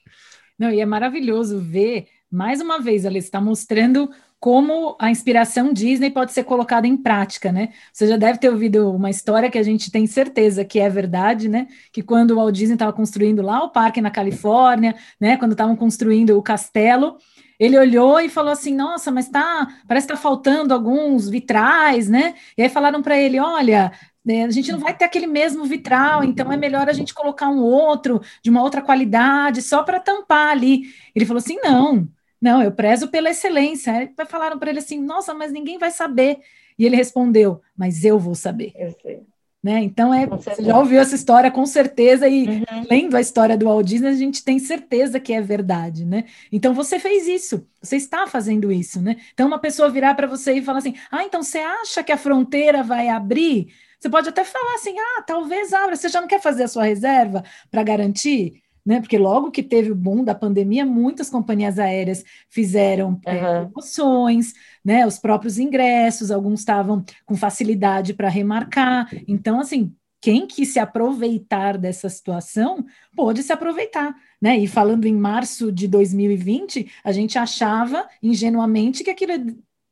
Não, e é maravilhoso ver mais uma vez, ela está mostrando como a inspiração Disney pode ser colocada em prática, né? Você já deve ter ouvido uma história que a gente tem certeza que é verdade, né? Que quando o Walt Disney estava construindo lá o parque na Califórnia, né? Quando estavam construindo o castelo, ele olhou e falou assim: Nossa, mas tá, parece que está faltando alguns vitrais, né? E aí falaram para ele: Olha, né, a gente não vai ter aquele mesmo vitral, então é melhor a gente colocar um outro de uma outra qualidade só para tampar ali. Ele falou assim: Não não, eu prezo pela excelência. Aí falaram para ele assim: nossa, mas ninguém vai saber. E ele respondeu: mas eu vou saber. Eu sei. Né? Então, é, você já ouviu essa história com certeza, e uhum. lendo a história do Walt Disney, a gente tem certeza que é verdade, né? Então, você fez isso, você está fazendo isso, né? Então, uma pessoa virar para você e falar assim: ah, então você acha que a fronteira vai abrir? Você pode até falar assim: ah, talvez abra, você já não quer fazer a sua reserva para garantir? Né? Porque logo que teve o boom da pandemia, muitas companhias aéreas fizeram uhum. promoções, né? Os próprios ingressos, alguns estavam com facilidade para remarcar. Então, assim, quem quis se aproveitar dessa situação pôde se aproveitar, né? E falando em março de 2020, a gente achava ingenuamente que aquilo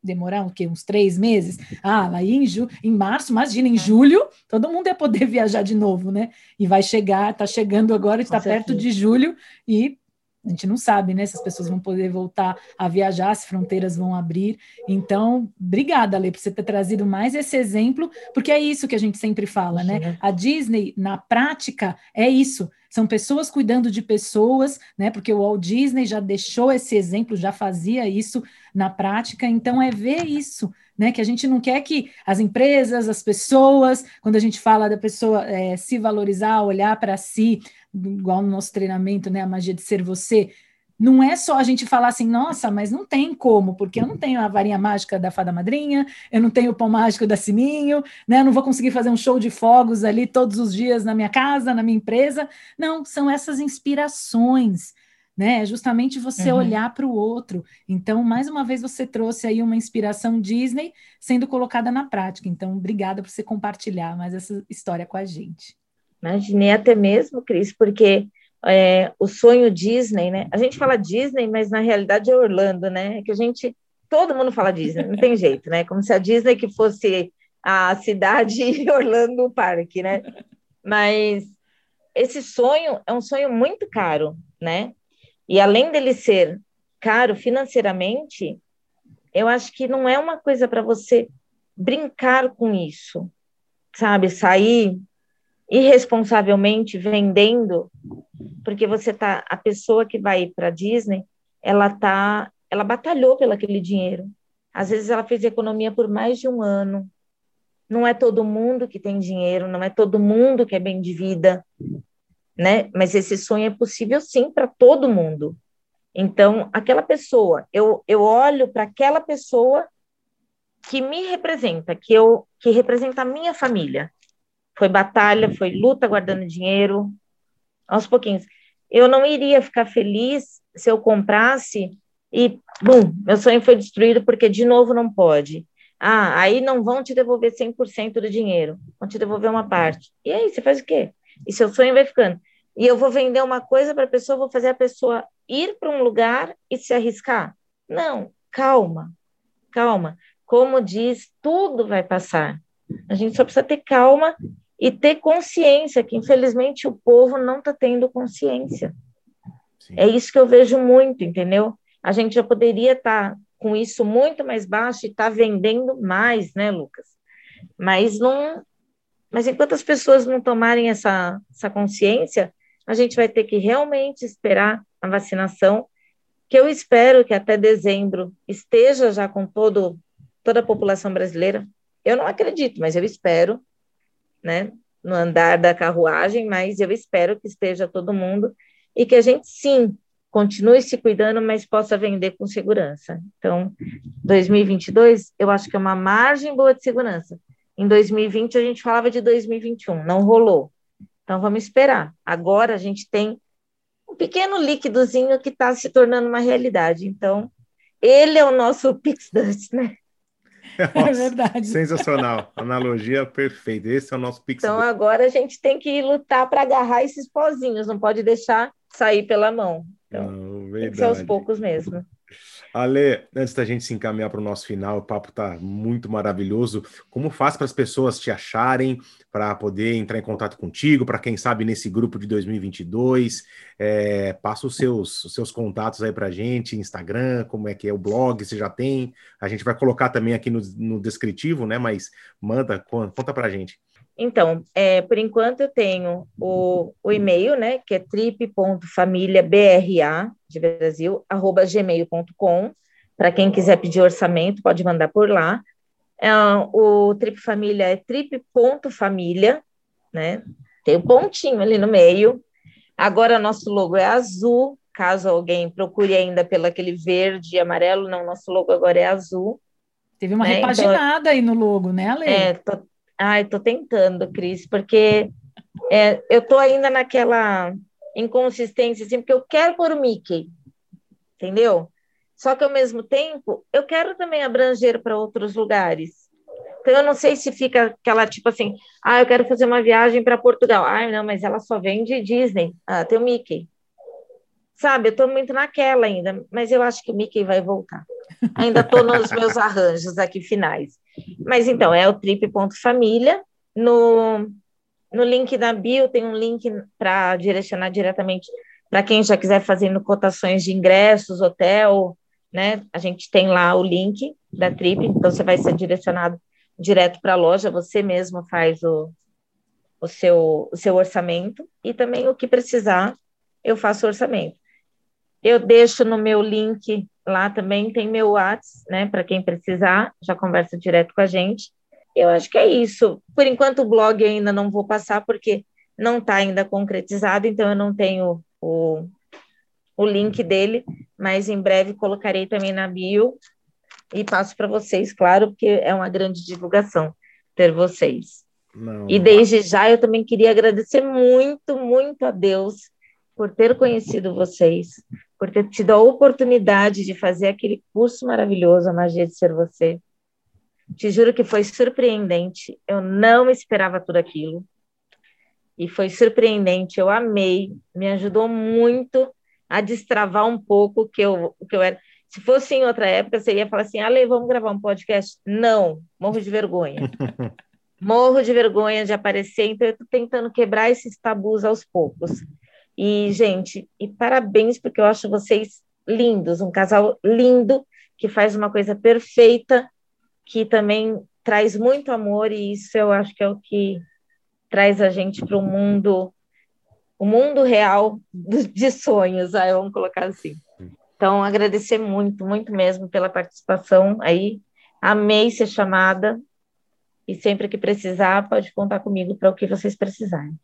demorar o quê? Uns três meses? Ah, aí em, ju em março, imagina, em julho, todo mundo ia poder viajar de novo, né? E vai chegar, está chegando agora, está perto de julho, e a gente não sabe, né, se as pessoas vão poder voltar a viajar, se fronteiras vão abrir. Então, obrigada, Lê, por você ter trazido mais esse exemplo, porque é isso que a gente sempre fala, né? A Disney, na prática, é isso. São pessoas cuidando de pessoas, né? Porque o Walt Disney já deixou esse exemplo, já fazia isso na prática. Então, é ver isso, né? Que a gente não quer que as empresas, as pessoas, quando a gente fala da pessoa é, se valorizar, olhar para si, igual no nosso treinamento, né, a magia de ser você, não é só a gente falar assim, nossa, mas não tem como, porque eu não tenho a varinha mágica da fada madrinha, eu não tenho o pão mágico da Sininho, né? Eu não vou conseguir fazer um show de fogos ali todos os dias na minha casa, na minha empresa. Não, são essas inspirações, né? É justamente você uhum. olhar para o outro. Então, mais uma vez, você trouxe aí uma inspiração Disney sendo colocada na prática. Então, obrigada por você compartilhar mais essa história com a gente. Imaginei até mesmo, Cris, porque é, o sonho Disney, né? A gente fala Disney, mas na realidade é Orlando, né? É que a gente, todo mundo fala Disney, não tem jeito, né? Como se a Disney que fosse a cidade Orlando o parque, né? Mas esse sonho é um sonho muito caro, né? E além dele ser caro financeiramente, eu acho que não é uma coisa para você brincar com isso, sabe? Sair irresponsavelmente vendendo, porque você tá, a pessoa que vai para Disney, ela tá, ela batalhou pelo aquele dinheiro. Às vezes ela fez economia por mais de um ano. Não é todo mundo que tem dinheiro, não é todo mundo que é bem de vida, né? Mas esse sonho é possível sim para todo mundo. Então, aquela pessoa, eu, eu olho para aquela pessoa que me representa, que eu que representa a minha família. Foi batalha, foi luta guardando dinheiro, aos pouquinhos. Eu não iria ficar feliz se eu comprasse e, bum, meu sonho foi destruído porque de novo não pode. Ah, aí não vão te devolver 100% do dinheiro, vão te devolver uma parte. E aí, você faz o quê? E seu sonho vai ficando. E eu vou vender uma coisa para a pessoa, vou fazer a pessoa ir para um lugar e se arriscar? Não, calma, calma. Como diz, tudo vai passar. A gente só precisa ter calma e ter consciência, que infelizmente o povo não está tendo consciência. Sim. É isso que eu vejo muito, entendeu? A gente já poderia estar tá com isso muito mais baixo e estar tá vendendo mais, né, Lucas? Mas não. Mas enquanto as pessoas não tomarem essa, essa consciência, a gente vai ter que realmente esperar a vacinação, que eu espero que até dezembro esteja já com todo, toda a população brasileira. Eu não acredito, mas eu espero né, no andar da carruagem, mas eu espero que esteja todo mundo e que a gente sim continue se cuidando, mas possa vender com segurança. Então, 2022, eu acho que é uma margem boa de segurança. Em 2020 a gente falava de 2021, não rolou. Então vamos esperar. Agora a gente tem um pequeno líquidozinho que está se tornando uma realidade. Então, ele é o nosso Pix Dust, né? Nossa, é verdade. Sensacional. Analogia perfeita. Esse é o nosso Pix. Então agora a gente tem que lutar para agarrar esses pozinhos, não pode deixar sair pela mão. Então, não, tem que ser aos poucos mesmo. Ale, antes da gente se encaminhar para o nosso final, o papo está muito maravilhoso. Como faz para as pessoas te acharem, para poder entrar em contato contigo, para quem sabe nesse grupo de 2022? É, passa os seus, os seus contatos aí para a gente, Instagram, como é que é o blog, você já tem. A gente vai colocar também aqui no, no descritivo, né? Mas manda, conta para a gente. Então, é, por enquanto eu tenho o, o e-mail, né, que é trip.familiabra de Brasil, arroba gmail.com. Para quem quiser pedir orçamento, pode mandar por lá. É, o Trip Família é trip.família, né? Tem o um pontinho ali no meio. Agora nosso logo é azul, caso alguém procure ainda pelo aquele verde e amarelo, não, nosso logo agora é azul. Teve uma né? repaginada então, aí no logo, né, Ale? É, Ai, tô tentando, Cris, porque é, eu tô ainda naquela inconsistência, assim, porque eu quero pôr o Mickey, entendeu? Só que ao mesmo tempo, eu quero também abranger para outros lugares. Então, eu não sei se fica aquela tipo assim, ah, eu quero fazer uma viagem para Portugal. Ah, não, mas ela só vende Disney. Ah, tem o Mickey. Sabe, eu estou muito naquela ainda, mas eu acho que o Mickey vai voltar. Ainda estou nos meus arranjos aqui finais. Mas então, é o trip.família. No, no link da bio tem um link para direcionar diretamente para quem já quiser fazendo cotações de ingressos, hotel, né? A gente tem lá o link da trip, então você vai ser direcionado direto para a loja, você mesmo faz o, o, seu, o seu orçamento e também o que precisar, eu faço orçamento. Eu deixo no meu link lá também, tem meu WhatsApp, né? Para quem precisar, já conversa direto com a gente. Eu acho que é isso. Por enquanto, o blog ainda não vou passar, porque não está ainda concretizado, então eu não tenho o, o link dele, mas em breve colocarei também na bio e passo para vocês, claro, porque é uma grande divulgação ter vocês. Não. E desde já eu também queria agradecer muito, muito a Deus por ter conhecido vocês, por ter tido a oportunidade de fazer aquele curso maravilhoso, A Magia de Ser Você. Te juro que foi surpreendente. Eu não esperava tudo aquilo. E foi surpreendente. Eu amei. Me ajudou muito a destravar um pouco o que eu, o que eu era. Se fosse em outra época, você ia falar assim: Ale, vamos gravar um podcast? Não, morro de vergonha. morro de vergonha de aparecer, então eu estou tentando quebrar esses tabus aos poucos. E, gente, e parabéns, porque eu acho vocês lindos, um casal lindo, que faz uma coisa perfeita, que também traz muito amor, e isso eu acho que é o que traz a gente para um mundo o mundo real de sonhos, aí vamos colocar assim. Então, agradecer muito, muito mesmo pela participação aí. Amei ser chamada e sempre que precisar, pode contar comigo para o que vocês precisarem.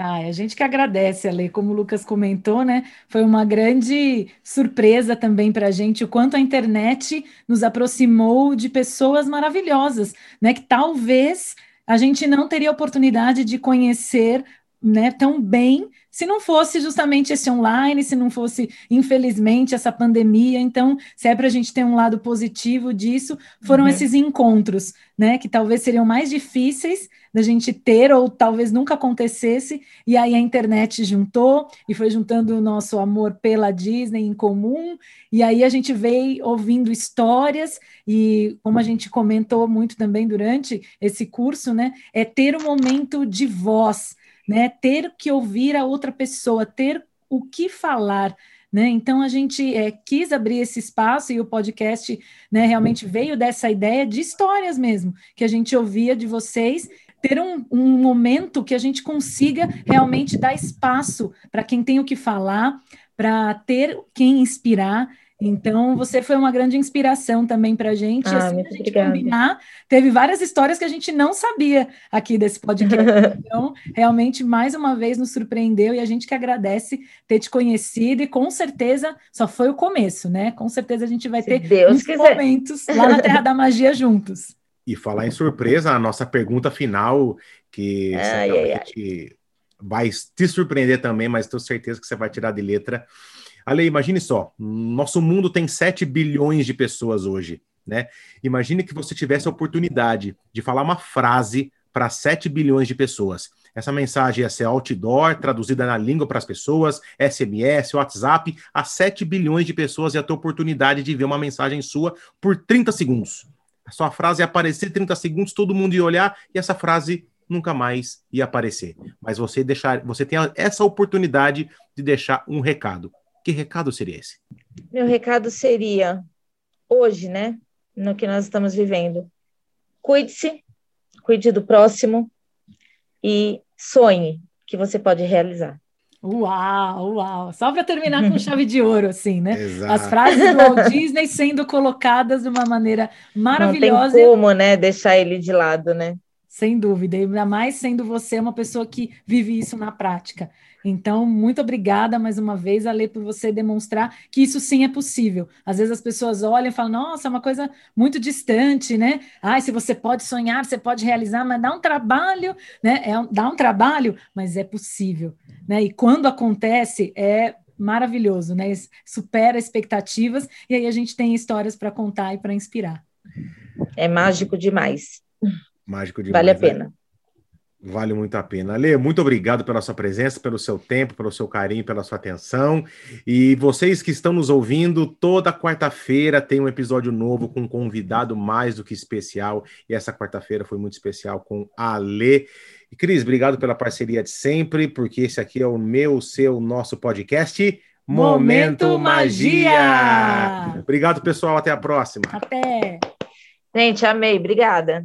Ah, a gente que agradece, Ale, como o Lucas comentou, né? Foi uma grande surpresa também para a gente o quanto a internet nos aproximou de pessoas maravilhosas, né? Que talvez a gente não teria oportunidade de conhecer né, tão bem se não fosse justamente esse online, se não fosse, infelizmente, essa pandemia. Então, se é para a gente ter um lado positivo disso, foram uhum. esses encontros, né, que talvez seriam mais difíceis da gente ter, ou talvez nunca acontecesse, e aí a internet juntou e foi juntando o nosso amor pela Disney em comum, e aí a gente veio ouvindo histórias, e como a gente comentou muito também durante esse curso, né, é ter um momento de voz né? Ter que ouvir a outra pessoa, ter o que falar. Né? Então a gente é, quis abrir esse espaço e o podcast né, realmente veio dessa ideia de histórias mesmo, que a gente ouvia de vocês, ter um, um momento que a gente consiga realmente dar espaço para quem tem o que falar, para ter quem inspirar então, você foi uma grande inspiração também para a gente. Ah, assim, muito a gente obrigada. combinar, teve várias histórias que a gente não sabia aqui desse podcast. Então, realmente, mais uma vez, nos surpreendeu e a gente que agradece ter te conhecido e com certeza só foi o começo, né? Com certeza a gente vai Se ter Deus momentos lá na Terra da Magia juntos. E falar em surpresa, a nossa pergunta final, que ai, ai, ai. vai te surpreender também, mas tenho certeza que você vai tirar de letra Ale, imagine só, nosso mundo tem 7 bilhões de pessoas hoje, né? Imagine que você tivesse a oportunidade de falar uma frase para 7 bilhões de pessoas. Essa mensagem ia ser outdoor, traduzida na língua para as pessoas, SMS, WhatsApp, a 7 bilhões de pessoas ia ter a oportunidade de ver uma mensagem sua por 30 segundos. A sua frase ia aparecer 30 segundos, todo mundo ia olhar e essa frase nunca mais ia aparecer. Mas você deixar, você tem essa oportunidade de deixar um recado. Que recado seria esse? Meu recado seria, hoje, né, no que nós estamos vivendo, cuide-se, cuide do próximo e sonhe que você pode realizar. Uau, uau! Só para terminar com chave de ouro, assim, né? Exato. As frases do Walt Disney sendo colocadas de uma maneira maravilhosa. Não tem como, né, deixar ele de lado, né? Sem dúvida, ainda mais sendo você uma pessoa que vive isso na prática. Então, muito obrigada mais uma vez, Ale, por você demonstrar que isso sim é possível. Às vezes as pessoas olham e falam, nossa, é uma coisa muito distante, né? Ai, se você pode sonhar, você pode realizar, mas dá um trabalho, né? É, dá um trabalho, mas é possível, né? E quando acontece, é maravilhoso, né? Supera expectativas, e aí a gente tem histórias para contar e para inspirar. É mágico demais. Mágico demais. Vale a né? pena. Vale muito a pena. Lê, muito obrigado pela sua presença, pelo seu tempo, pelo seu carinho, pela sua atenção. E vocês que estão nos ouvindo, toda quarta-feira tem um episódio novo com um convidado mais do que especial. E essa quarta-feira foi muito especial com a Lê. E Cris, obrigado pela parceria de sempre, porque esse aqui é o meu, seu, nosso podcast. Momento Magia! Obrigado, pessoal. Até a próxima. Até. Gente, amei. Obrigada.